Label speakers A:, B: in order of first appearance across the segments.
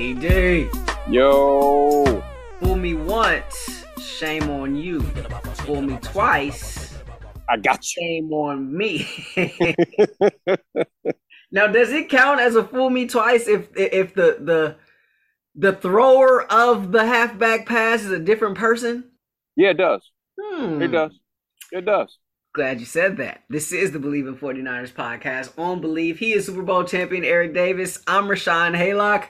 A: ED,
B: Yo,
A: fool me once, shame on you. Fool me twice,
B: I got you.
A: shame on me. now, does it count as a fool me twice if if the the the thrower of the halfback pass is a different person?
B: Yeah, it does.
A: Hmm.
B: It does. It does.
A: Glad you said that. This is the Bleav in 49ers podcast on Bleav. He is Super Bowl champion Eric Davis. I'm Rashawn Haylock.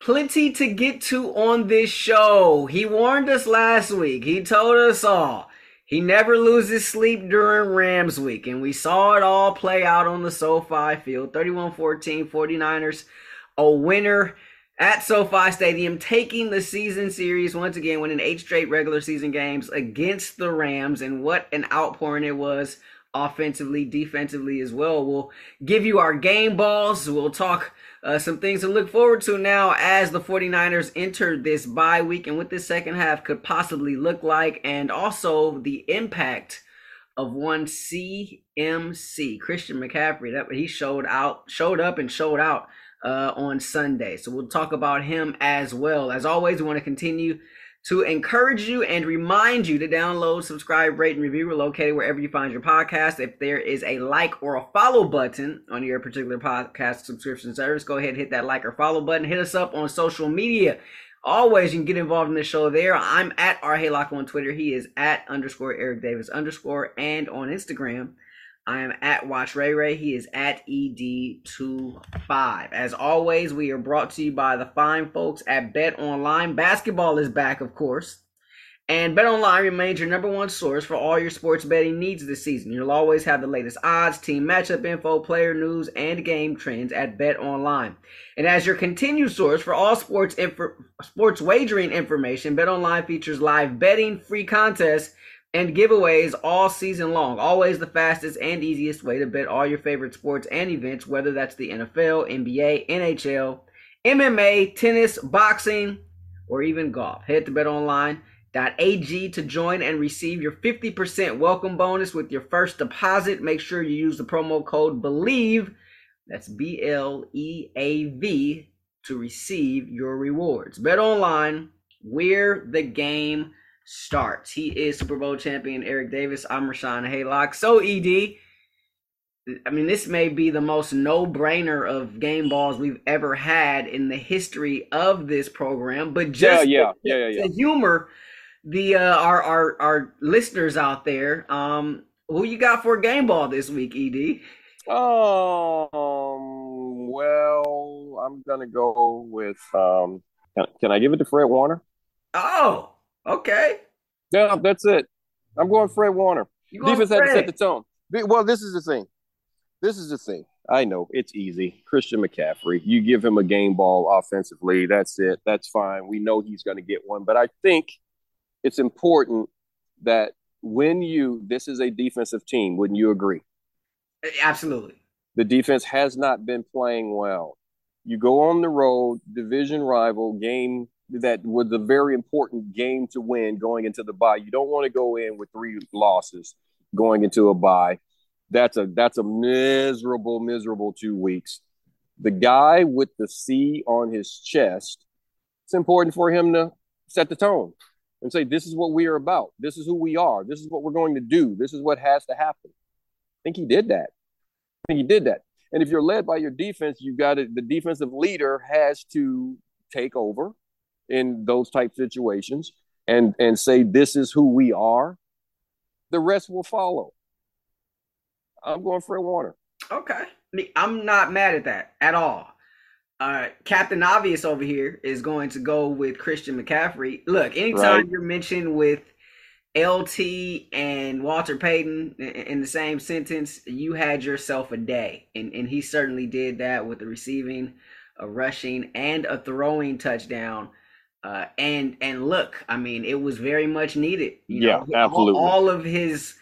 A: Plenty to get to on this show. He warned us last week. He told us all. He never loses sleep during Rams week, and we saw it all play out on the SoFi field. 31 14, 49ers, a winner at SoFi Stadium, taking the season series once again, winning eight straight regular season games against the Rams, and what an outpouring it was offensively, defensively as well. We'll give you our game balls. We'll talk uh, some things to look forward to now as the 49ers enter this bye week and what this second half could possibly look like, and also the impact of one CMC Christian McCaffrey. That he showed out, showed up, and showed out uh, on Sunday. So we'll talk about him as well. As always, we want to continue to encourage you and remind you to download, subscribe, rate, and review. We're located wherever you find your podcast. If there is a like or a follow button on your particular podcast subscription service, go ahead and hit that like or follow button. Hit us up on social media. Always, you can get involved in the show there. I'm at R Haylock on Twitter. He is at underscore Eric Davis underscore and on Instagram. I am at Watch Ray Ray. He is at ED25. As always, we are brought to you by the fine folks at Bet Online. Basketball is back, of course. And Bet Online remains your number one source for all your sports betting needs this season. You'll always have the latest odds, team matchup info, player news, and game trends at Bet Online. And as your continued source for all sports info, sports wagering information, Bet Online features live betting, free contests, and giveaways all season long. Always the fastest and easiest way to bet all your favorite sports and events, whether that's the NFL, NBA, NHL, MMA, tennis, boxing, or even golf. Head to betonline.ag to join and receive your 50% welcome bonus with your first deposit. Make sure you use the promo code BLEAV, that's B L E A V, to receive your rewards. Bet online, we're the game starts. He is Super Bowl champion Eric Davis. I'm Rashawn Haylock. So, ED, I mean, this may be the most no brainer of game balls we've ever had in the history of this program. But just
B: yeah, yeah, yeah, yeah.
A: to humor the uh, our, our our listeners out there, um, who you got for game ball this week, Ed?
B: Um. Well, I'm gonna go with. Um. Can, can I give it to Fred Warner?
A: Oh, okay.
B: Yeah, that's it. I'm going Fred Warner. Defense had to set the tone. Well, this is the thing. This is the thing. I know it's easy. Christian McCaffrey, you give him a game ball offensively. That's it. That's fine. We know he's going to get one. But I think it's important that when you, this is a defensive team, wouldn't you agree?
A: Absolutely.
B: The defense has not been playing well. You go on the road, division rival game that was a very important game to win going into the bye. You don't want to go in with three losses going into a bye. That's a that's a miserable, miserable two weeks. The guy with the C on his chest, it's important for him to set the tone and say, This is what we are about. This is who we are. This is what we're going to do. This is what has to happen. I think he did that. I think he did that. And if you're led by your defense, you've got to, the defensive leader has to take over in those type situations and and say this is who we are. The rest will follow. I'm going Fred Warner.
A: Okay. I'm not mad at that at all. Uh, Captain Obvious over here is going to go with Christian McCaffrey. Look, anytime
B: Right.
A: you're mentioned with LT and Walter Payton in, in the same sentence, you had yourself a day, and and he certainly did that with the receiving a rushing and a throwing touchdown. Uh, and and look, I mean, it was very much needed.
B: You yeah, know, absolutely.
A: All, all, of his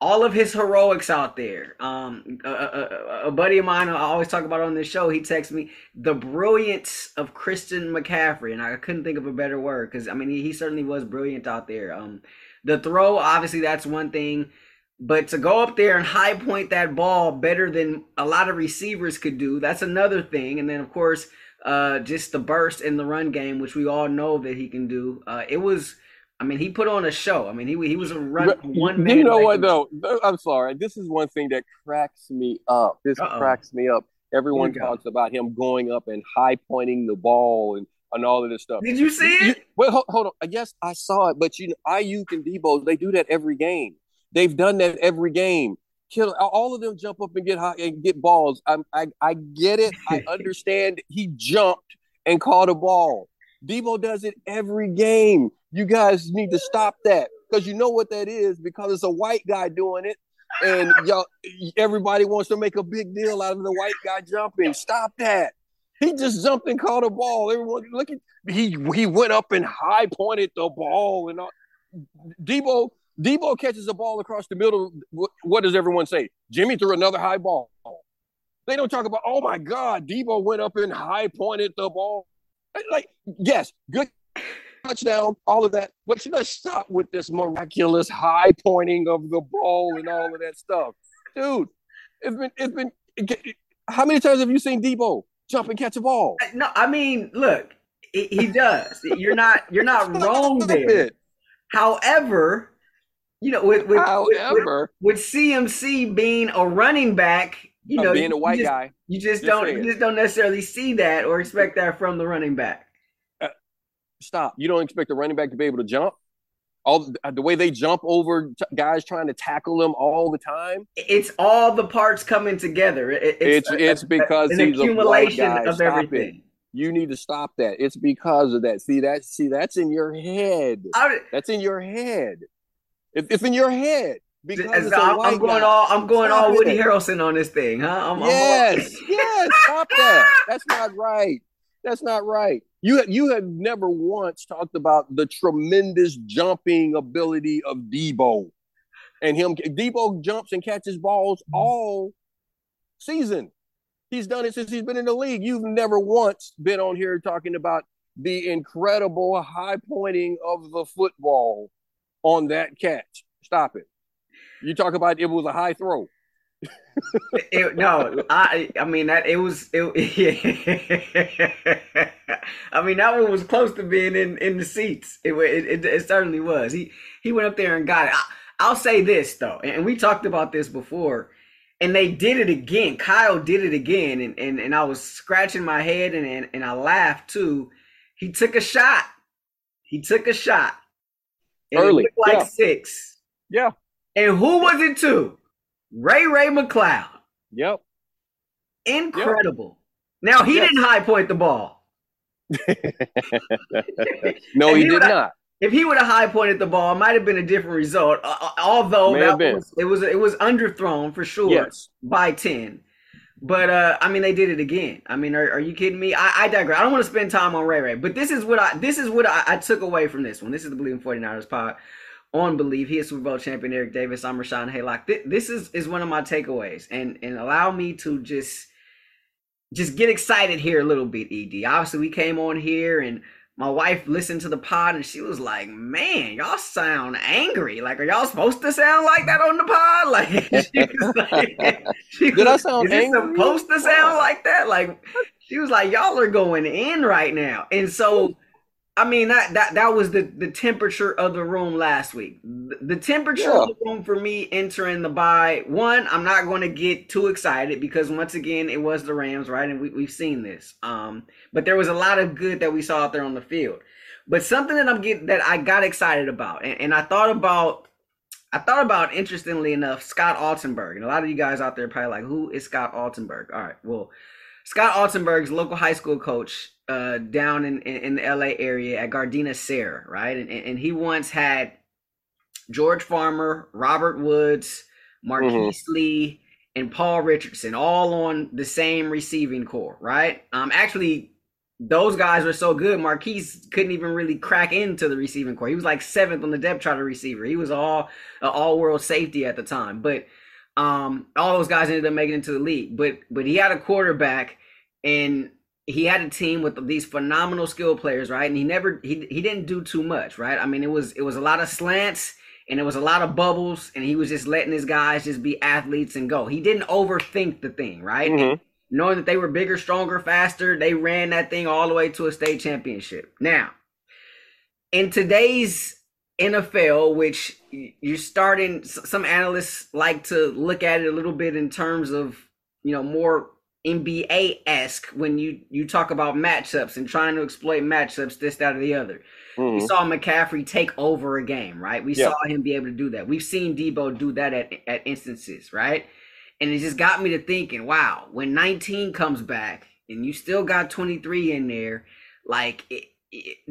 A: all of his heroics out there. Um, a, a, a, buddy of mine, I always talk about on this show. He texts me the brilliance of Christian McCaffrey, and I couldn't think of a better word because I mean, he, he certainly was brilliant out there. Um, the throw, obviously, that's one thing. But to go up there and high point that ball better than a lot of receivers could do, that's another thing. And then, of course, uh, just the burst in the run game, which we all know that he can do. Uh, it was, I mean, he put on a show. I mean, he he was a run one man.
B: You know what though? I'm sorry. This is one thing that cracks me up. This Uh-oh. cracks me up. Everyone talks go. about him going up and high pointing the ball and and all of this stuff.
A: Did you see it? You,
B: well, hold, hold, on. Yes, I saw it, but you know, Aiyuk and Deebo, they do that every game. They've done that every game. Kill all of them jump up and get high and get balls. I I, I get it. I understand. he jumped and caught a ball. Deebo does it every game. You guys need to stop that because you know what that is because it's a white guy doing it, and y'all everybody wants to make a big deal out of the white guy jumping. Stop that. He just jumped and caught a ball. Everyone look at he he went up and high pointed the ball and all. Deebo Deebo catches a ball across the middle. What does everyone say? Jimmy threw another high ball. They don't talk about, oh my God, Deebo went up and high pointed the ball. Like, yes, good touchdown, all of that. But let's stop with this miraculous high pointing of the ball and all of that stuff. Dude, it's been, it's been, how many times have you seen Deebo jump and catch a ball?
A: No, I mean, look, he does. You're not, you're not wrong there. However, you know, with with,
B: However,
A: with, with, CMC being a running back, you know,
B: being a white
A: you just,
B: guy,
A: you just, just don't you just don't necessarily see that or expect that from the running back.
B: Uh, stop! You don't expect a running back to be able to jump. All the way they jump over t- guys trying to tackle them all the time.
A: It's all the parts coming together. It,
B: it's it's, a, it's because a, an he's accumulation a white guy. of stop everything. It. You need to stop that. It's because of that. See that? See that's in your head. I, that's in your head. It's, it's in your head.
A: Because I'm, I'm, going guy. all I'm going Stop all Woody it. Harrelson on this thing, huh? I'm,
B: yes, I'm yes. Stop that. That's not right. That's not right. You you have never once talked about the tremendous jumping ability of Deebo, and him. Deebo jumps and catches balls mm-hmm. all season. He's done it since he's been in the league. You've never once been on here talking about the incredible high pointing of the football on that catch. Stop it. You talk about it was a high throw.
A: it, no, I I mean that it was it, yeah. I mean that one was close to being in in the seats. It it, it certainly was. He he went up there and got it. I, will say this though, and we talked about this before, and they did it again. Kyle did it again, and and, and I was scratching my head and, and and I laughed too. He took a shot. He took a shot
B: early,
A: like yeah. six.
B: Yeah.
A: And who was it to? Ray Ray McCloud.
B: Yep.
A: Incredible. Yep. Now he yep. didn't high point the ball.
B: no, he, he did not.
A: If he would have high pointed the ball, it might have been a different result. Uh, although was, it was it was underthrown for sure yes. by ten. But uh, I mean, they did it again. I mean, are, are you kidding me? I, I, digress. I don't want to spend time on Ray Ray, but this is what I this is what I, I took away from this one. This is the Bleav in 49ers pod on Bleav. He is Super Bowl champion Eric Davis. I'm Rashawn Haylock. This, this is is one of my takeaways, and and allow me to just just get excited here a little bit. Ed. Obviously, we came on here and my wife listened to the pod and she was like, "Man, y'all sound angry. Like, are y'all supposed to sound like that on the pod? Like, she was like, she
B: did was, I sound angry?
A: Supposed to sound like that? Like, she was like, y'all are going in right now." And so I mean that that that was the the temperature of the room last week. The, the temperature yeah. of the room for me entering the bye. One, I'm not going to get too excited because once again it was the Rams, right? And we we've seen this. Um, but there was a lot of good that we saw out there on the field. But something that I'm getting that I got excited about, and, and I thought about I thought about interestingly enough Scott Altenberg, and a lot of you guys out there probably like, who is Scott Altenberg? All right, well, Scott Altenberg's local high school coach uh, down in, in, in, the LA area at Gardena Serra, right? And, and he once had George Farmer, Robert Woods, Marquise mm-hmm. Lee, and Paul Richardson, all on the same receiving corps, right? Um, actually, those guys were so good. Marquise couldn't even really crack into the receiving corps. He was like seventh on the depth chart of receiver. He was all all world safety at the time. But um, all those guys ended up making it to the league. But but he had a quarterback, and he had a team with these phenomenal skill players, right? And he never he he didn't do too much, right? I mean, it was it was a lot of slants and it was a lot of bubbles, and he was just letting his guys just be athletes and go. He didn't overthink the thing, right? Mm-hmm knowing that they were bigger, stronger, faster, they ran that thing all the way to a state championship. Now, in today's NFL, which you're starting, some analysts like to look at it a little bit in terms of, you know, more NBA esque when you you talk about matchups and trying to exploit matchups, this, that, or the other. Mm-hmm. We saw McCaffrey take over a game, right? We yeah. saw him be able to do that. We've seen Deebo do that at, at instances, right? And it just got me to thinking, wow, when 19 comes back and you still got 23 in there, like it,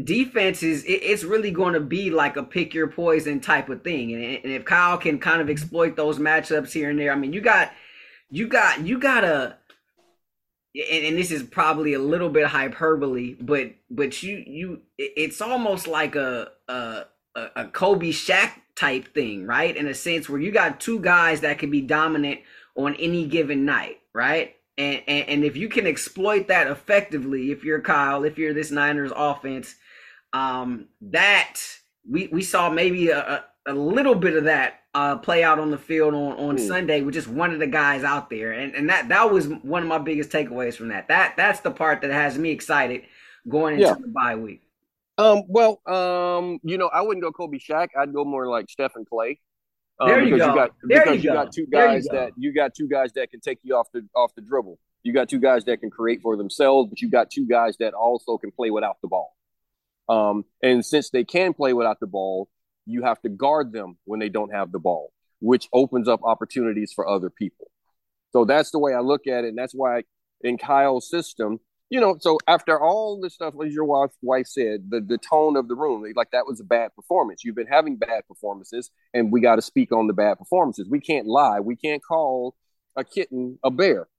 A: defense is it, it's really going to be like a pick your poison type of thing. And, and if Kyle can kind of exploit those matchups here and there, I mean, you got you got you got a and, and, this is probably a little bit hyperbole, but but you you it's almost like a a a Kobe Shaq type thing, right? In a sense where you got two guys that can be dominant on any given night, right? And, and, and if you can exploit that effectively, if you're Kyle, if you're this Niners offense, um, that we we saw maybe a, a, little bit of that uh, play out on the field on, on mm. Sunday with just one of the guys out there, and and that that was one of my biggest takeaways from that. That that's the part that has me excited going into yeah. the bye week.
B: Um, well, um, you know, I wouldn't go Kobe Shaq. I'd go more like Steph and Klay.
A: Um, there you
B: go.
A: You
B: got,
A: there
B: because
A: you,
B: you got two guys that you got two guys that can take you off the off the dribble. You got two guys that can create for themselves, but you got two guys that also can play without the ball. Um, and since they can play without the ball, you have to guard them when they don't have the ball, which opens up opportunities for other people. So that's the way I look at it, and that's why in Kyle's system, you know, so after all this stuff, as your wife, wife said, the, the tone of the room, like that was a bad performance. You've been having bad performances, and we got to speak on the bad performances. We can't lie. We can't call a kitten a bear,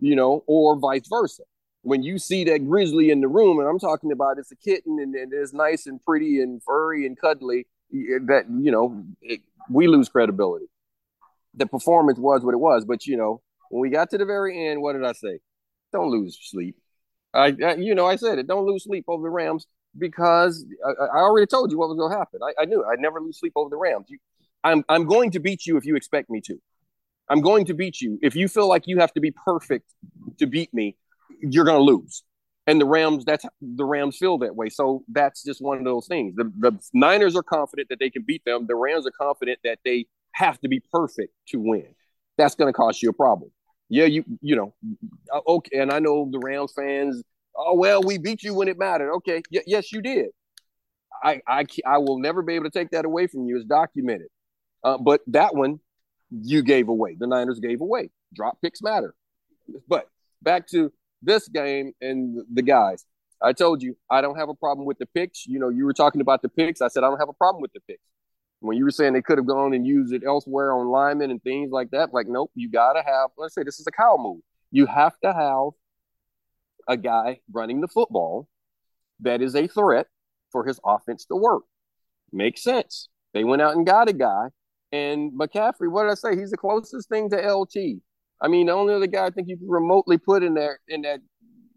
B: you know, or vice versa. When you see that grizzly in the room, and I'm talking about it's a kitten and, and it's nice and pretty and furry and cuddly, that, you know, it, we lose credibility. The performance was what it was, but, you know, when we got to the very end, what did I say? Don't lose sleep I, I, you know, I said it. Don't lose sleep over the Rams because I, I already told you what was going to happen. I, I knew I'd never lose sleep over the Rams. You, I'm I'm going to beat you if you expect me to. I'm going to beat you if you feel like you have to be perfect to beat me. You're going to lose. And the Rams, that's the Rams feel that way. So that's just one of those things. The, the Niners are confident that they can beat them. The Rams are confident that they have to be perfect to win. That's going to cost you a problem yeah, you you know, uh, okay. And I know the Rams fans. Oh well, we beat you when it mattered. Okay, y- yes, you did. I, I I will never be able to take that away from you. It's documented. Uh, but that one, you gave away. The Niners gave away. Drop picks matter. But back to this game and the guys. I told you I don't have a problem with the picks. You know, you were talking about the picks. I said I don't have a problem with the picks when you were saying they could have gone and used it elsewhere on linemen and things like that, like, nope, you got to have, let's say this is a cow move. You have to have a guy running the football that is a threat for his offense to work. Makes sense. They went out and got a guy. And McCaffrey, what did I say? He's the closest thing to LT. I mean, the only other guy I think you can remotely put in there in that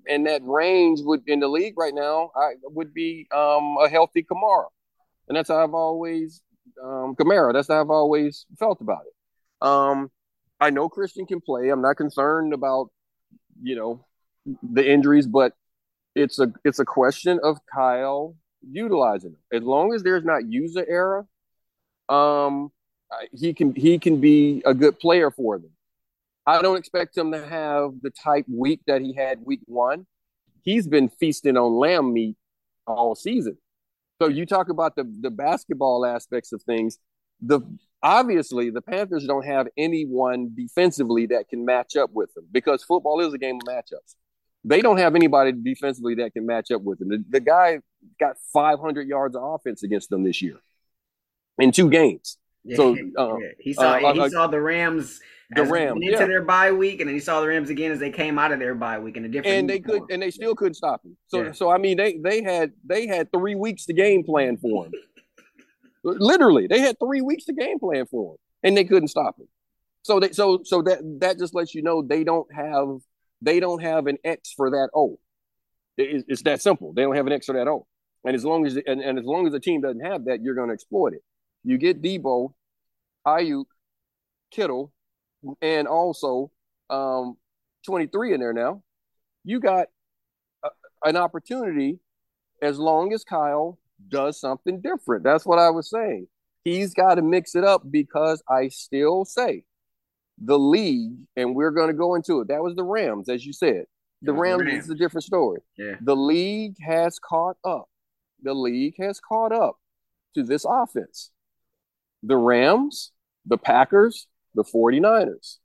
B: in that range would in the league right now I, would be um, a healthy Kamara. And that's how I've always um, Kamara. That's how I've always felt about it. Um, I know Christian can play. I'm not concerned about you know the injuries, but it's a it's a question of Kyle utilizing them. As long as there's not user error, um, he can he can be a good player for them. I don't expect him to have the type week that he had week one. He's been feasting on lamb meat all season. So you talk about the the basketball aspects of things. The obviously the Panthers don't have anyone defensively that can match up with them because football is a game of matchups. They don't have anybody defensively that can match up with them. The, the guy got 500 yards of offense against them this year in two games.
A: Yeah, so uh, yeah. he saw uh, he uh, saw the Rams
B: The Rams
A: into yeah. their bye week, and then he saw the Rams again as they came out of their bye week in a different.
B: And they could, and they still couldn't stop him. So, yeah. so I mean, they they had they had three weeks to game plan for him. Literally, they had three weeks to game plan for him, and they couldn't stop him. So they so so that that just lets you know they don't have they don't have an X for that O. It, it's that simple. They don't have an X for that O. And as long as and, and as long as the team doesn't have that, you're going to exploit it. You get Deebo, Aiyuk, Kittle, and also um, 23 in there now. You got a, an opportunity as long as Kyle does something different. That's what I was saying. He's got to mix it up because I still say the league, and we're going to go into it. That was the Rams, as you said. The Rams, Rams is a different story.
A: Yeah.
B: The league has caught up. The league has caught up to this offense. The Rams, the Packers, the 49ers,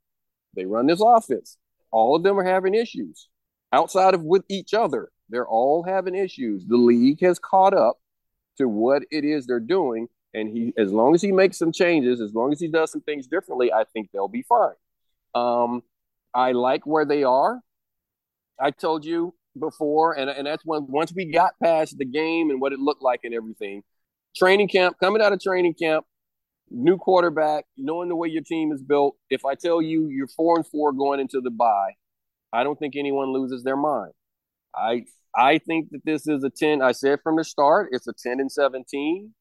B: they run this offense. All of them are having issues outside of with each other. They're all having issues. The league has caught up to what it is they're doing. And he, as long as he makes some changes, as long as he does some things differently, I think they'll be fine. Um, I like where they are. I told you before, and, and that's when once we got past the game and what it looked like and everything, training camp, coming out of training camp, new quarterback, knowing the way your team is built. If I tell you you're four and four going into the bye, I don't think anyone loses their mind. I I think that this is a 10. I said from the start, it's a 10 and 17.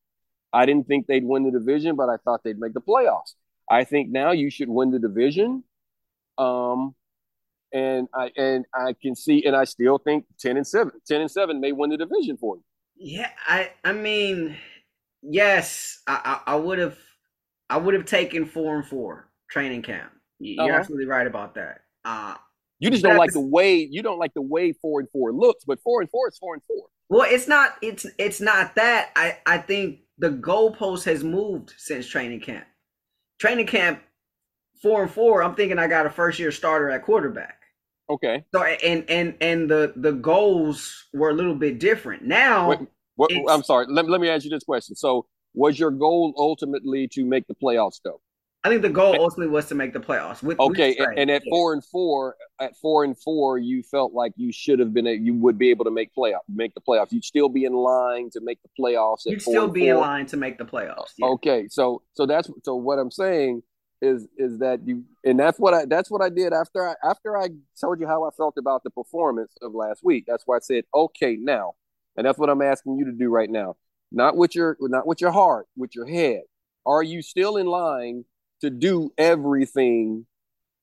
B: I didn't think they'd win the division, but I thought they'd make the playoffs. I think now you should win the division. Um, and I and I can see, and I still think 10 and 7, 10 and 7 may win the division for you.
A: Yeah, I I mean, yes, I I would have I would have taken four and four training camp. You're uh-huh. absolutely right about that. Uh
B: you just don't like the way you don't like the way four and four looks, but four and four is four and four.
A: Well, it's not it's it's not that. I I think the goalpost has moved since training camp. Training camp four and four. I'm thinking I got a first year starter at quarterback.
B: Okay.
A: So and and and the the goals were a little bit different. Now, Wait,
B: what, I'm sorry. Let, let me ask you this question. So, was your goal ultimately to make the playoffs, though?
A: I think the goal ultimately was to make the playoffs. With,
B: okay, with and, at four and four, at four and four, you felt like you should have been, a, you would be able to make playoff, make the playoffs. You'd still be in line to make the playoffs.
A: You'd still be four. in line to make the playoffs.
B: Yeah. Okay, so so that's so what I'm saying is is that you, and that's what I that's what I did after I after I told you how I felt about the performance of last week. That's why I said, okay, now, and that's what I'm asking you to do right now. Not with your not with your heart, with your head. Are you still in line? to do everything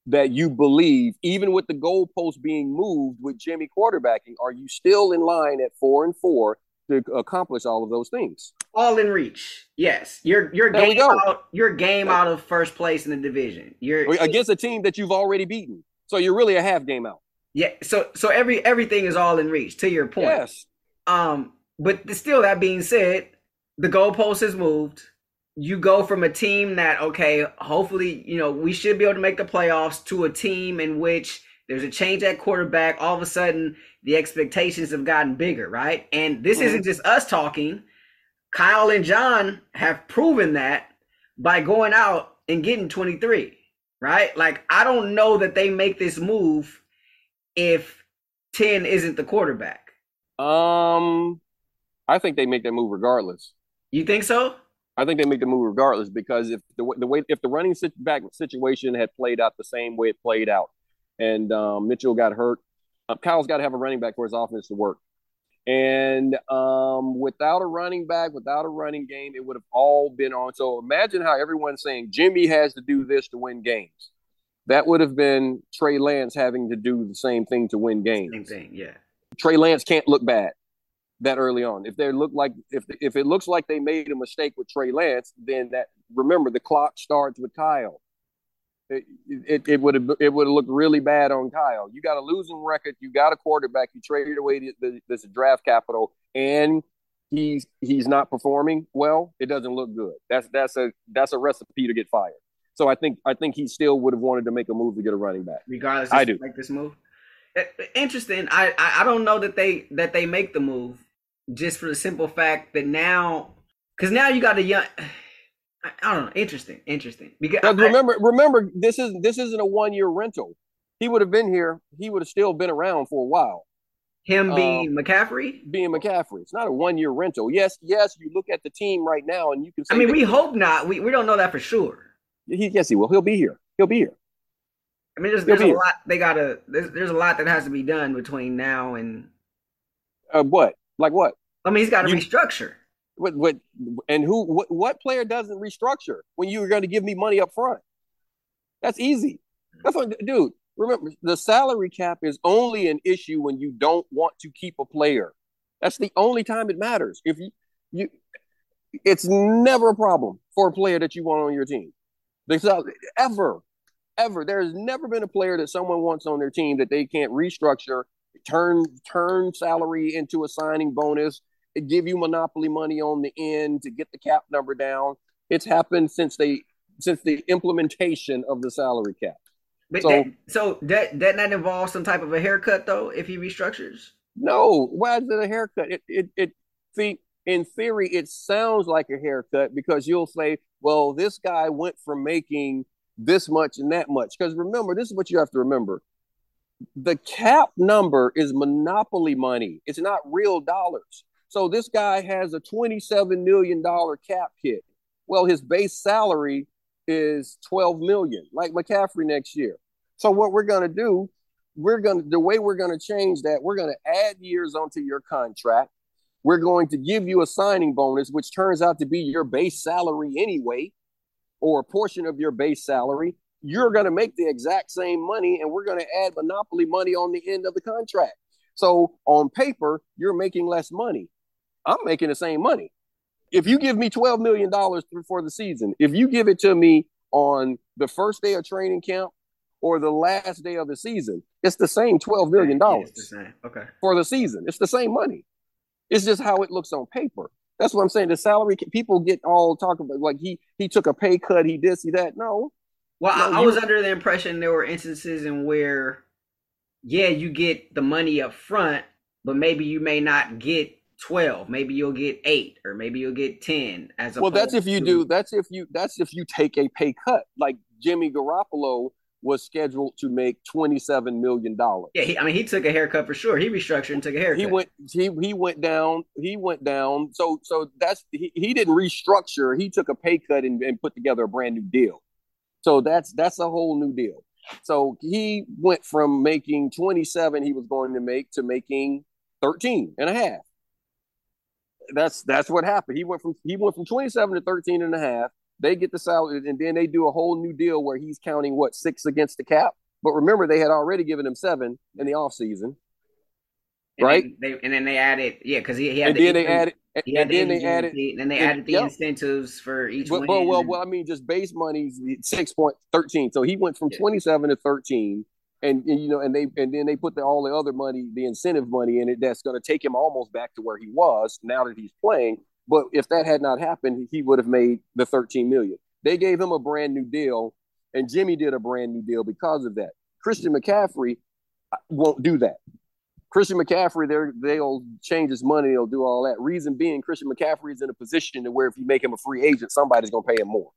B: that you believe, even with the goalpost being moved with Jimmy quarterbacking, are you still in line at four and four to accomplish all of those things?
A: All in reach. Yes. You're you're there game out you're game out of first place in the division. You're
B: against a team that you've already beaten. So you're really a half game out.
A: Yeah. So so every everything is all in reach, to your point.
B: Yes.
A: Um, but still that being said, the goalpost has moved. You go from a team that okay hopefully you know we should be able to make the playoffs to a team in which there's a change at quarterback. All of a sudden the expectations have gotten bigger right? And this mm-hmm. isn't just us talking. Kyle and john have proven that by going out and getting 23 right? Like i don't know that they make this move if 10 isn't the quarterback.
B: Um i think they make that move regardless
A: you think so
B: I think they make the move regardless because if the, the way if the running back situation had played out the same way it played out, and um, Mitchell got hurt, uh, Kyle's got to have a running back for his offense to work. And um, without a running back, without a running game, it would have all been on. So imagine how everyone's saying Jimmy has to do this to win games. That would have been Trey Lance having to do the same thing to win games.
A: Same thing, yeah.
B: Trey Lance can't look bad that early on. If they look like if if it looks like they made a mistake with Trey Lance, then that remember the clock starts with Kyle. It it, it would have it would have looked really bad on Kyle. You got a losing record. You got a quarterback. You traded away the, the, this draft capital, and he's he's not performing well. It doesn't look good. That's that's a that's a recipe to get fired. So I think I think he still would have wanted to make a move to get a running back.
A: Regardless, I do make this move. Eh, interesting. I, I I don't know that they that they make the move just for the simple fact that now, because now you got a young, I, I don't know. Interesting, interesting. Because
B: I, remember, remember, this is this isn't a one year rental. He would have been here. He would have still been around for a while.
A: Him being uh, McCaffrey,
B: being McCaffrey. It's not a one year rental. Yes, yes. You look at the team right now, and you can.
A: I mean, we hope not. We we don't know that for sure.
B: He, yes, he will. He'll be here. He'll be here.
A: I mean, there's, there's a here. lot they gotta. There's, there's a lot that has to be done between now and.
B: Uh, what? Like what?
A: I mean, he's got to restructure.
B: What, what? And who? What, what player doesn't restructure when you are going to give me money up front? That's easy. That's what, dude. Remember, the salary cap is only an issue when you don't want to keep a player. That's the only time it matters. If you, you, it's never a problem for a player that you want on your team. They ever, ever. There has never been a player that someone wants on their team that they can't restructure, turn turn salary into a signing bonus, give you monopoly money on the end to get the cap number down. It's happened since they since the implementation of the salary cap.
A: But so, that, so that that not involve some type of a haircut though if he restructures?
B: No. Why is it a haircut? It it it see in theory it sounds like a haircut because you'll say, well, this guy went from making this much and that much. Because remember, this is what you have to remember. The cap number is monopoly money. It's not real dollars. So this guy has a $27 million cap hit. Well, his base salary is 12 million, like McCaffrey next year. So what we're going to do, we're going to the way we're going to change that, we're going to add years onto your contract. We're going to give you a signing bonus, which turns out to be your base salary anyway, or a portion of your base salary. You're going to make the exact same money, and we're going to add monopoly money on the end of the contract. So on paper, you're making less money. I'm making the same money if you give me $12 million for the season, if you give it to me on the first day of training camp or the last day of the season, it's the same $12 million
A: yeah, okay.
B: for the season. It's the same money. It's just how it looks on paper. That's what I'm saying. The salary people get all talking about like he he took a pay cut, he this, he that. No.
A: Well, no, I, I was under the impression there were instances in where, yeah, you get the money up front, but maybe you may not get 12 maybe you'll get 8 or maybe you'll get 10 as a
B: well that's if you to... do that's if you that's if you take a pay cut. Like jimmy garoppolo was scheduled to make 27 million dollars.
A: Yeah he, i mean he took a haircut for sure. He restructured and took a haircut.
B: he went he, he went down he went down. So so that's he, he didn't restructure. He took a pay cut and, and put together a brand new deal so that's that's a whole new deal so he went from making 27 he was going to make to making 13 and a half that's that's what happened. He went from he went from 27 to 13 and a half. They get the salary, and then they do a whole new deal where he's counting what six against the cap. But remember, they had already given him seven in the off season, right?
A: They, they, and then they added, yeah, because he, he, had
B: and the then they added,
A: and, and then they added, and then they added the incentives for each
B: but,
A: Well,
B: well, well, I mean, just base money's six point thirteen. So he went from yeah. 27 to 13 and, and, you know, and they and then they put the, all the other money, the incentive money in it. That's going to take him almost back to where he was now that he's playing. But if that had not happened, he would have made the 13 million. They gave him a brand new deal, and Jimmy did a brand new deal because of that. Christian McCaffrey uh, won't do that. Christian McCaffrey, they'll change his money, they'll do all that. Reason being, Christian McCaffrey is in a position to where if you make him a free agent, somebody's going to pay him more.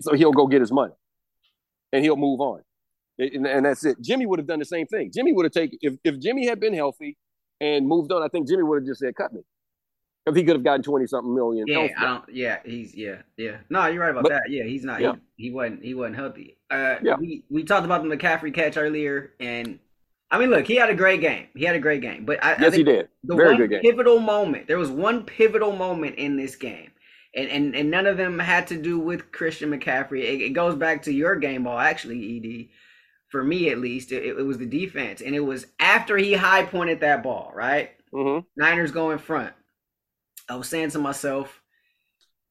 B: So he'll go get his money and he'll move on and, and that's it. Jimmy would have done the same thing. Jimmy would have taken if if Jimmy had been healthy and moved on. I think Jimmy would have just said, "Cut me." If he could have gotten twenty something million.
A: Yeah, I don't. Yeah, he's yeah, yeah. No, you're right about but, that. Yeah, he's not. Yeah. He, he wasn't. He wasn't healthy. Uh, yeah. We we talked about the McCaffrey catch earlier, and I mean, look, he had a great game. He had a great game, but I,
B: yes,
A: I
B: he did.
A: The
B: Very
A: one
B: good game.
A: pivotal moment. There was one pivotal moment in this game, and and, and none of them had to do with Christian McCaffrey. It, it goes back to your game ball, actually, Ed for me at least, it, it, was the defense. And it was after he high pointed that ball, right?
B: Mm-hmm.
A: Niners go in front. I was saying to myself,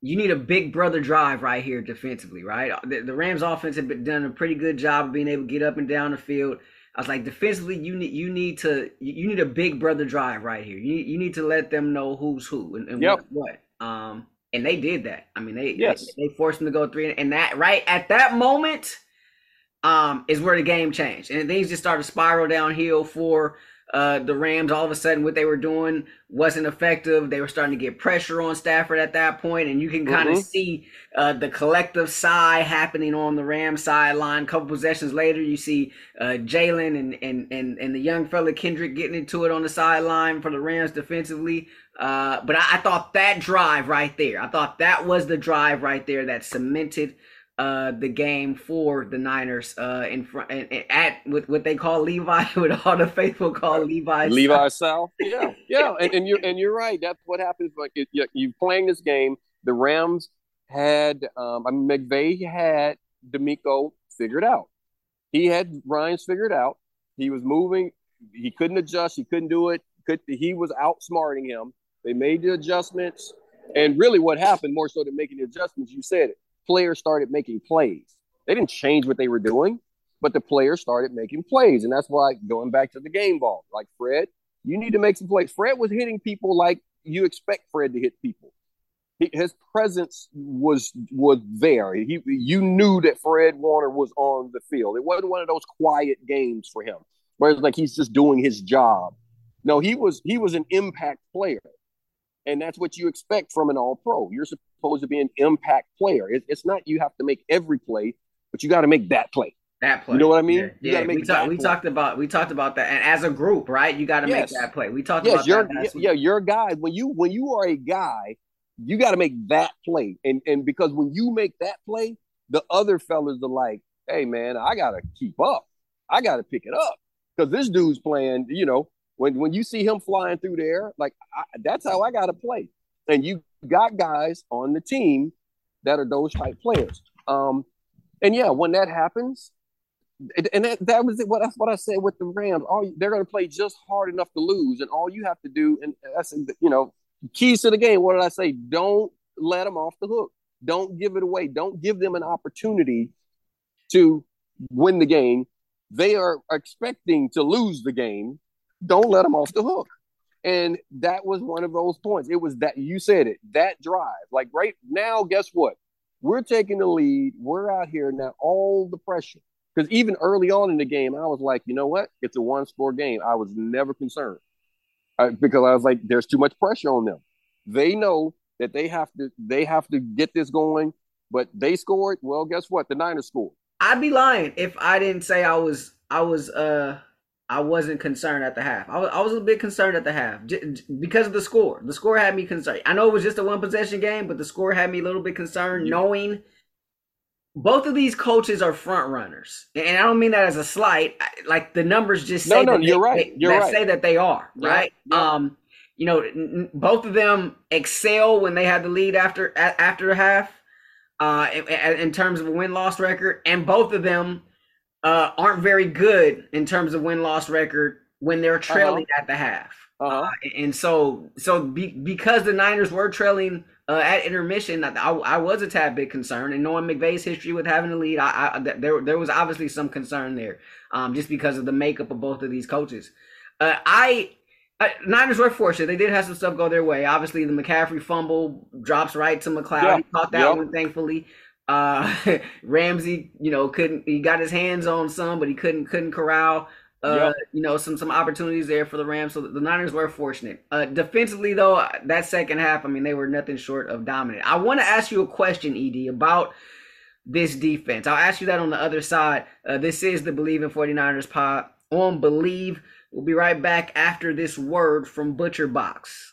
A: you need a big brother drive right here defensively, right? The, the Rams offense had been, done a pretty good job of being able to get up and down the field. I was like, defensively, you need you need to you need a big brother drive right here. You you need to let them know who's who and, and
B: yep.
A: what, what. Um, and they did that. I mean, they
B: yes.
A: they, they forced them to go three, and that right at that moment, um, is where the game changed, and things just started to spiral downhill for uh, the Rams all of a sudden what they were doing wasn't effective. They were starting to get pressure on Stafford at that point, and you can kind of mm-hmm. see uh, the collective sigh happening on the Rams sideline. A couple possessions later, you see uh, Jalen and, and and and the young fella Kendrick getting into it on the sideline for the Rams defensively. Uh, but I, I thought that drive right there, I thought that was the drive right there that cemented uh the game for the Niners uh in front and at with what they call Levi what all the faithful call Levi
B: Levi South yeah yeah and, and you and you're right that's what happens like it, you, you playing this game the Rams had um I mean McVay had DeMeco figured out. He had Ryans figured out. He was moving he couldn't adjust he couldn't do it could he was outsmarting him. They made the adjustments and really what happened more so than making the adjustments you said it players started making plays. They didn't change what they were doing, but the players started making plays. And that's why going back to the game ball, like Fred, you need to make some plays. Fred was hitting people like you expect Fred to hit people. his presence was was there. He, you knew that Fred Warner was on the field. It wasn't one of those quiet games for him, where it's like he's just doing his job. No, he was he was an impact player. And that's what you expect from an all pro. You're supposed to be an impact player. It, it's not you have to make every play, but you got to make that play.
A: That play.
B: You know what I mean?
A: Yeah, yeah. we, talk, we talked about we talked about that, and as a group, right? You got to yes. make that play. We talked yes, about
B: that. Yeah, you're a guy. When you when you are a guy, you got to make that play, and and because when you make that play, the other fellas are like, "Hey, man, I got to keep up. I got to pick it up because this dude's playing. You know, when when you see him flying through the air, like I, that's how I got to play. And you got guys on the team that are those type players. Um, and yeah, when that happens, and that, that was it. What that's what I said with the Rams. All they're going to play just hard enough to lose, and all you have to do, and that's you know, keys to the game. What did I say? Don't let them off the hook. Don't give it away. Don't give them an opportunity to win the game. They are expecting to lose the game don't let them off the hook. And that was one of those points. It was that you said it, that drive. Like right now, guess what? We're taking the lead. We're out here now, all the pressure. Because even early on in the game, I was like, you know what? It's a one score game. I was never concerned I, because I was like, there's too much pressure on them. They know that they have to they have to get this going, but they scored. Well, guess what? The Niners scored.
A: I'd be lying if I didn't say I was I was uh I wasn't concerned at the half. I was, I was a bit concerned at the half because of the score. The score had me concerned. I know it was just a one possession game, but the score had me a little bit concerned knowing both of these coaches are front runners. And I don't mean that as a slight. Like the numbers just say
B: no, no,
A: that
B: you're they, right. You're
A: that
B: right.
A: say that they are, right? Yeah. Um you know, n- both of them excel when they had the lead after after the half uh in, in terms of a win-loss record and both of them uh, aren't very good in terms of win loss record when they're uh-huh. trailing uh-huh. at the half. Uh-huh. Uh, and so, so be, because the Niners were trailing uh, at intermission, I, I, was a tad bit concerned. And knowing McVay's history with having a lead, I, I, there there was obviously some concern there, um, just because of the makeup of both of these coaches. Uh, I, I, Niners were fortunate; they did have some stuff go their way. Obviously, the McCaffrey fumble drops right to McCloud. Yeah. He caught that yep. one, thankfully. Uh, Ramsey, you know, couldn't he got his hands on some, but he couldn't couldn't corral. Uh, yep. you know, some some opportunities there for the Rams. So the Niners were fortunate. Uh, defensively, though, that second half, I mean, they were nothing short of dominant. I want to ask you a question, Ed, about this defense. I'll ask you that on the other side. Uh, this is the Bleav in 49ers pod on Bleav. We'll be right back after this word from Butcher Box.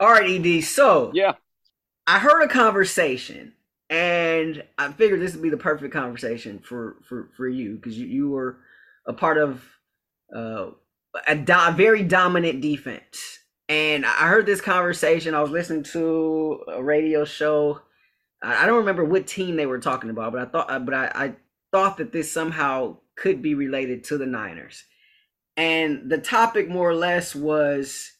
A: All right, Ed. So,
B: yeah.
A: I heard a conversation, and I figured this would be the perfect conversation for for for you because you you were a part of uh, a do- very dominant defense. And I heard this conversation. I was listening to a radio show. I don't remember what team they were talking about, but I thought, but I, I thought that this somehow could be related to the Niners. and the topic more or less was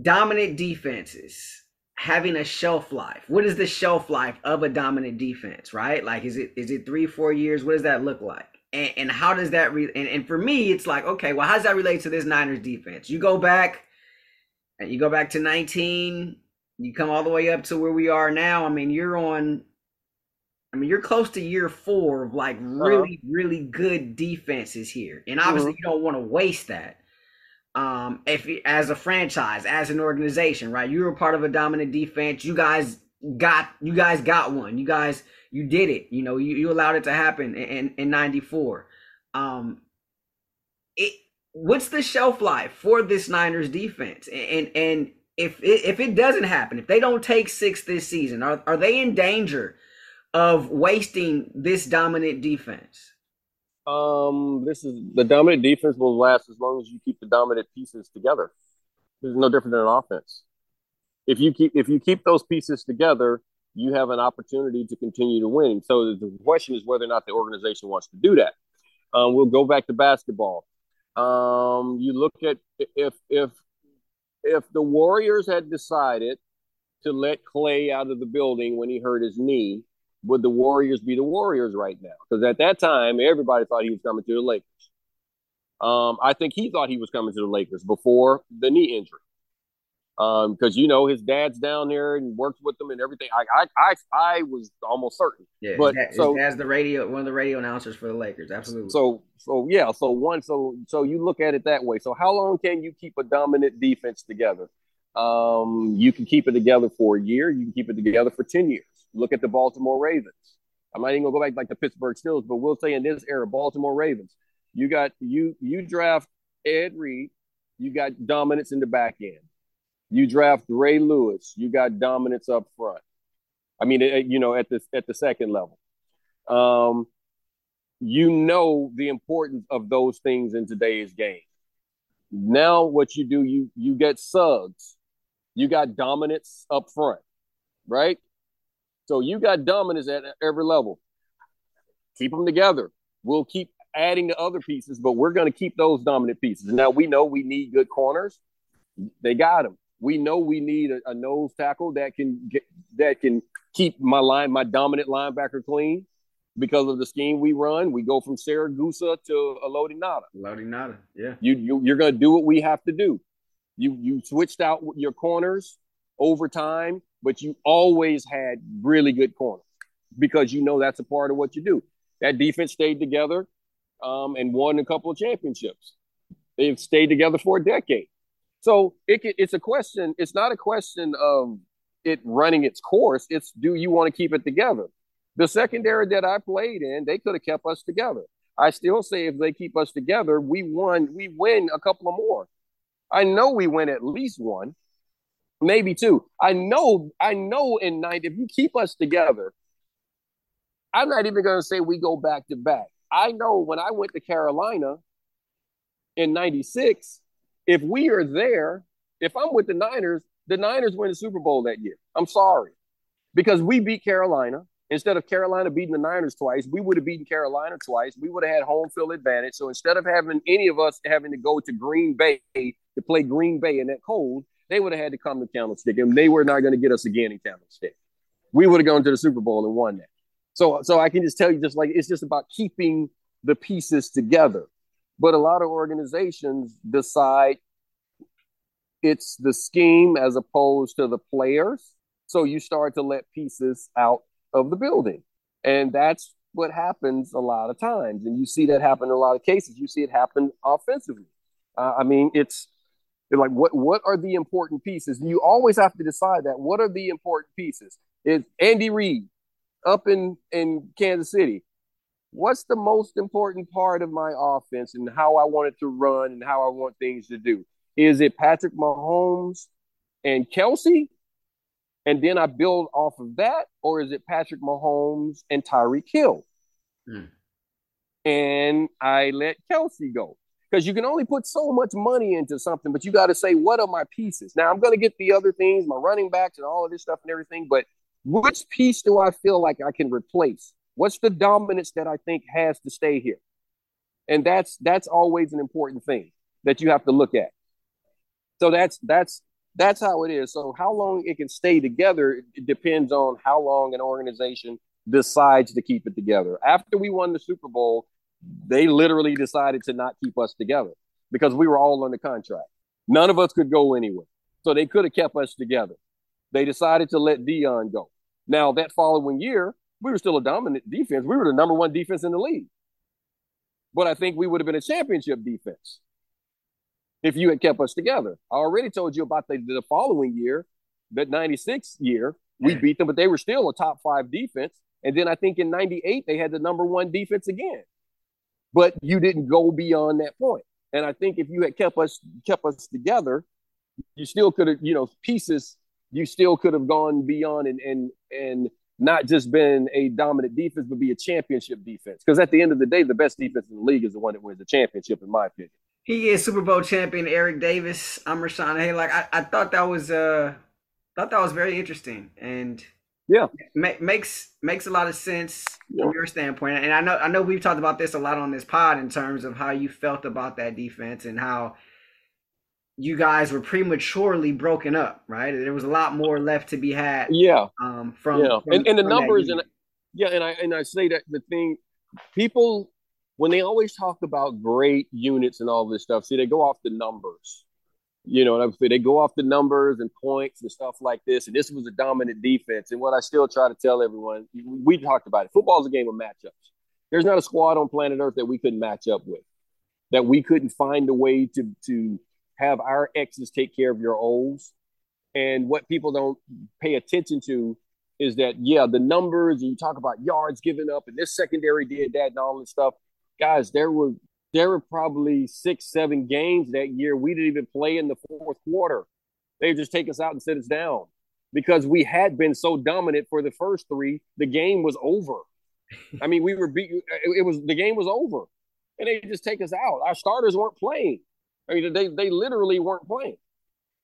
A: dominant defenses having a shelf life. What is the shelf life of a dominant defense, right? Like is it is it 3 4 years? What does that look like? And, and how does that re- and, and for me it's like okay, well how does that relate to this Niners defense? You go back and you go back to 19, you come all the way up to where we are now. I mean, you're on I mean, you're close to year four of like uh-huh. really, uh-huh. really good defenses here, and obviously uh-huh. you don't want to waste that um, if as a franchise, as an organization, right? You were part of a dominant defense. You guys got you guys got one. You guys you did it. You know, you, you allowed it to happen in in, 94. Um it what's the shelf life for this Niners defense? And and if it, if it doesn't happen, if they don't take 6 this season, are are they in danger of wasting this dominant defense?
B: Um, this is the dominant defense will last as long as you keep the dominant pieces together. It's no different than an offense. If you keep if you keep those pieces together, you have an opportunity to continue to win. So the question is whether or not the organization wants to do that. Um, we'll go back to basketball. Um, you look at if if if the Warriors had decided to let Klay out of the building when he hurt his knee, would the Warriors be the Warriors right now? Because at that time, everybody thought he was coming to the Lakers. Um, I think he thought he was coming to the Lakers before the knee injury. Um, because you know his dad's down there and works with them and everything. I I I, I was almost certain.
A: Yeah, but so as the radio one of the radio announcers for the Lakers, absolutely.
B: So so yeah, so one so so you look at it that way. So how long can you keep a dominant defense together? Um, you can keep it together for a year. You can keep it together for ten years. Look at the Baltimore Ravens. I'm not even gonna go back like the Pittsburgh Steelers, but we'll say in this era, Baltimore Ravens. You got you you draft Ed Reed, you got dominance in the back end. You draft Ray Lewis, you got dominance up front. I mean, you know, at the at the second level. Um, you know the importance of those things in today's game. Now, what you do, you you get Suggs, you got dominance up front, right? So you got dominance at every level. Keep them together. We'll keep adding the other pieces, but we're going to keep those dominant pieces. Now we know we need good corners. They got them. We know we need a, a nose tackle that can get that can keep my line, my dominant linebacker clean because of the scheme we run. We go from Siragusa to Haloti Ngata.
A: Haloti Ngata, yeah.
B: You, you you're going to do what we have to do. You you switched out your corners over time but you always had really good corners because you know that's a part of what you do. That defense stayed together um, and won a couple of championships. They've stayed together for a decade. So it, it's a question. It's not a question of it running its course. It's do you want to keep it together? The secondary that I played in, they could have kept us together. I still say if they keep us together, we won. We win a couple of more. I know we win at least one maybe two. I know, I know in night, if you keep us together, I'm not even going to say we go back to back. I know when I went to Carolina in 96, if we are there, if I'm with the Niners, the Niners win the Super Bowl that year. I'm sorry. Because we beat Carolina. Instead of Carolina beating the Niners twice, we would have beaten Carolina twice. We would have had home field advantage. So instead of having any of us having to go to Green Bay to play Green Bay in that cold, they would have had to come to Candlestick, and they were not going to get us again in Candlestick. We would have gone to the Super Bowl and won that. So, so I can just tell you, just like it's just about keeping the pieces together. But a lot of organizations decide it's the scheme as opposed to the players. So you start to let pieces out of the building. And that's what happens a lot of times. And you see that happen in a lot of cases. You see it happen offensively. Uh, I mean, it's they're like, what what are the important pieces? You always have to decide that. What are the important pieces? Is Andy Reid up in in Kansas City? What's the most important part of my offense and how I want it to run and how I want things to do? Is it Patrick Mahomes and Kelce? And then I build off of that, or is it Patrick Mahomes and Tyreek Hill? Mm. And I let Kelce go because you can only put so much money into something, but you got to say, what are my pieces? Now, I'm going to get the other things, my running backs and all of this stuff and everything, but which piece do I feel like I can replace? What's the dominance that I think has to stay here? And that's that's always an important thing that you have to look at. So that's that's that's how it is. So how long it can stay together depends on how long an organization decides to keep it together. After we won the Super Bowl, they literally decided to not keep us together because we were all under contract. None of us could go anywhere. So they could have kept us together. They decided to let Dion go. Now, that following year, we were still a dominant defense. We were the number one defense in the league. But I think we would have been a championship defense if you had kept us together. I already told you about the, the following year, that 96 year, we beat them, but they were still a top five defense. And then I think in 98, they had the number one defense again. But you didn't go beyond that point. And I think if you had kept us kept us together, you still could have, you know, pieces, you still could have gone beyond and and and not just been a dominant defense, but be a championship defense. Because at the end of the day, the best defense in the league is the one that wins the championship, in my opinion.
A: He is Super Bowl champion Eric Davis. I'm Rashawn Haylock. I, I thought that was uh thought that was very interesting and
B: yeah,
A: ma- makes makes a lot of sense yeah. from your standpoint. And I know I know we've talked about this a lot on this pod in terms of how you felt about that defense and how you guys were prematurely broken up, right? There was a lot more left to be had.
B: Yeah.
A: Um, from
B: yeah,
A: from,
B: and, and the numbers and yeah, and I and I say that the thing, people when they always talk about great units and all this stuff, see they go off the numbers. You know, and they go off the numbers and points and stuff like this. And this was a dominant defense. And what I still try to tell everyone, we talked about it. Football is a game of matchups. There's not a squad on planet Earth that we couldn't match up with, that we couldn't find a way to to have our X's take care of your O's. And what people don't pay attention to is that, yeah, the numbers, and you talk about yards given up, and this secondary did that and all this stuff. Guys, there were there were probably six, seven games that year we didn't even play in the fourth quarter. They just take us out and sit us down because we had been so dominant for the first three. The game was over. I mean, we were beat. It was the game was over, and they just take us out. Our starters weren't playing. I mean, they they literally weren't playing.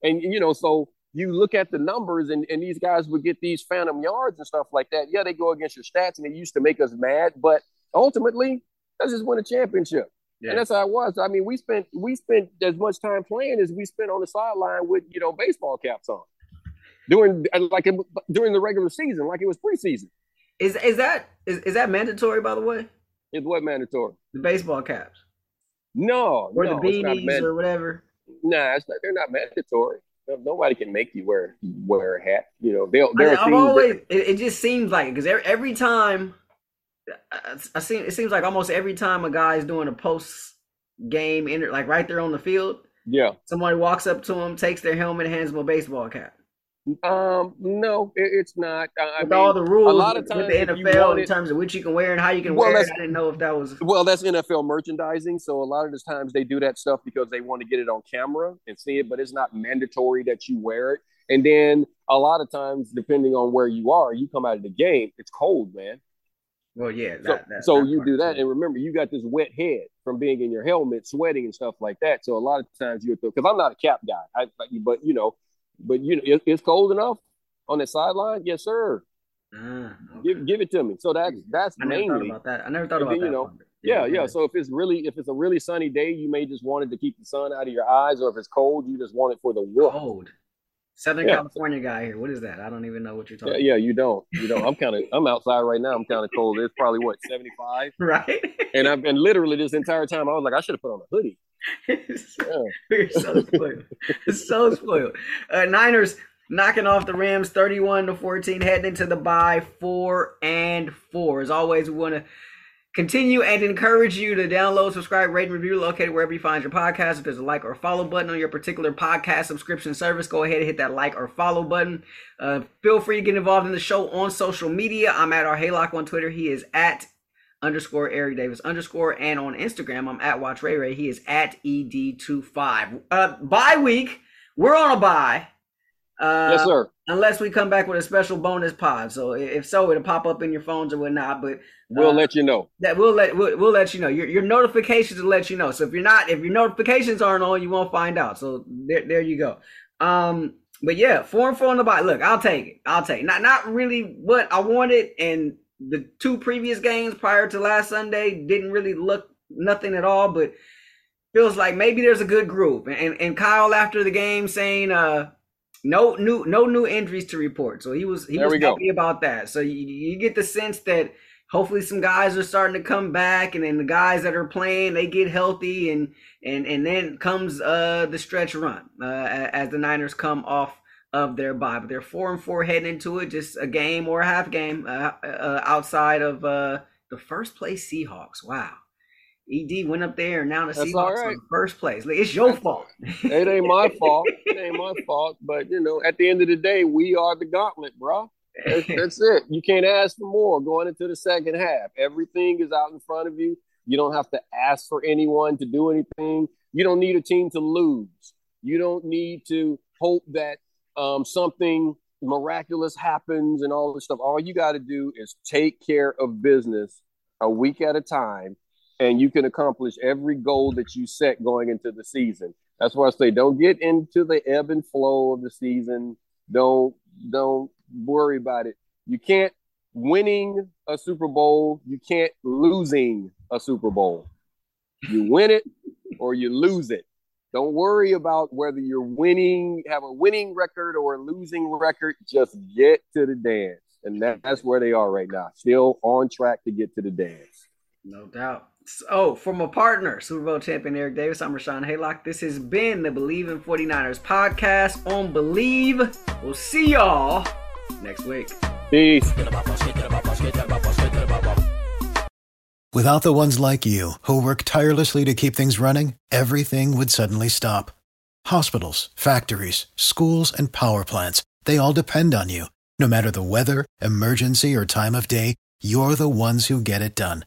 B: And you know, so you look at the numbers and, and these guys would get these phantom yards and stuff like that. Yeah, they go against your stats and they used to make us mad, but ultimately, let's just win a championship. Yeah. And that's how it was. I mean, we spent we spent as much time playing as we spent on the sideline with you know baseball caps on during like during the regular season, like it was preseason.
A: Is is that is, is that mandatory? By the way,
B: is what mandatory?
A: The baseball caps.
B: No,
A: or
B: no,
A: the beanies or whatever.
B: Nah, it's not, they're not mandatory. Nobody can make you wear wear a hat. You know, they'll. I
A: I've always. That, it, it, just seems like because every, every time, I, I see. It seems like almost every time a guy's doing a post game, inter, like right there on the field.
B: Yeah.
A: Somebody walks up to him, takes their helmet, hands him a baseball cap.
B: Um, no, it, it's not.
A: I with mean, all the rules, a lot of times with the NFL in terms of which you can wear and how you can well, wear it, I didn't know if that was.
B: Well, that's NFL merchandising, so a lot of the times they do that stuff because they want to get it on camera and see it, but it's not mandatory that you wear it. And then a lot of times, depending on where you are, you come out of the game, it's cold, man.
A: Well, yeah.
B: That, that, so, so you do that, and remember, you got this wet head from being in your helmet, sweating and stuff like that. So a lot of times you're because I'm not a cap guy, I, but you know but you know, it, it's cold enough on the sideline. Yes, sir. Uh, okay. Give give it to me. So that's that's
A: I
B: mainly
A: never about that. I never thought about then, that.
B: You know, yeah, yeah, yeah. So if it's really if it's a really sunny day, you may just want it to keep the sun out of your eyes, or if it's cold, you just want it for the warmth.
A: Cold. Southern yeah. California guy here. What is that? I don't even know what you're talking.
B: Yeah, yeah you don't. You don't. I'm kind of. I'm outside right now. I'm kind of cold. It's probably what 75.
A: Right.
B: And I've been literally this entire time. I was like, I should have put on a hoodie.
A: We're so spoiled. so spoiled. Uh, Niners knocking off the Rams 31 to 14, heading into the bye four and four. As always, we want to continue and encourage you to download, subscribe, rate, and review located wherever you find your podcast. If there's a like or follow button on your particular podcast subscription service, go ahead and hit that like or follow button. Uh, feel free to get involved in the show on social media. I'm at our Haylock on Twitter. He is at underscore Eric Davis underscore. And on Instagram, I'm at Watch Ray Ray. He is at ED25. Uh, bye week. We're on a bye.
B: Uh, yes, sir.
A: Unless we come back with a special bonus pod. So if so, it'll pop up in your phones or whatnot. But uh,
B: we'll let you know.
A: That we'll let we'll, we'll let you know. Your your notifications will let you know. So if you're not if your notifications aren't on, you won't find out. So there there you go. Um, but yeah, four and four on the bye. Look, I'll take it. I'll take it. Not not really what I wanted, and the two previous games prior to last Sunday didn't really look nothing at all, but feels like maybe there's a good group. And and Kyle after the game saying uh no new no new injuries to report. So he was he there was happy go. about that. So you, you get the sense that hopefully some guys are starting to come back and then the guys that are playing they get healthy and and and then comes uh the stretch run uh, as the Niners come off of their bye. But they're four and four heading into it, just a game or a half game uh, uh, outside of uh, the first place Seahawks. Wow. ED went up there, and now the That's Seahawks right. in first place. Like, it's your fault.
B: it ain't my fault. It ain't my fault. But you know, at the end of the day, we are the gauntlet, bro. That's, that's it. You can't ask for more going into the second half. Everything is out in front of you. You don't have to ask for anyone to do anything. You don't need a team to lose. You don't need to hope that um, something miraculous happens and all this stuff. All you got to do is take care of business a week at a time and you can accomplish every goal that you set going into the season. That's why I say don't get into the ebb and flow of the season. Don't don't worry about it. You can't winning a Super Bowl, you can't losing a Super Bowl. You win it or you lose it. Don't worry about whether you're winning, have a winning record or a losing record. Just get to the dance. And that, that's where they are right now. Still on track to get to the dance.
A: No doubt. So, oh, from a partner, Super Bowl champion Eric Davis, I'm Rashawn Haylock. This has been the Bleav in 49ers podcast on Bleav. We'll see y'all next week.
B: Peace.
C: Without the ones like you, who work tirelessly to keep things running, everything would suddenly stop. Hospitals, factories, schools, and power plants, they all depend on you. No matter the weather, emergency, or time of day, you're the ones who get it done.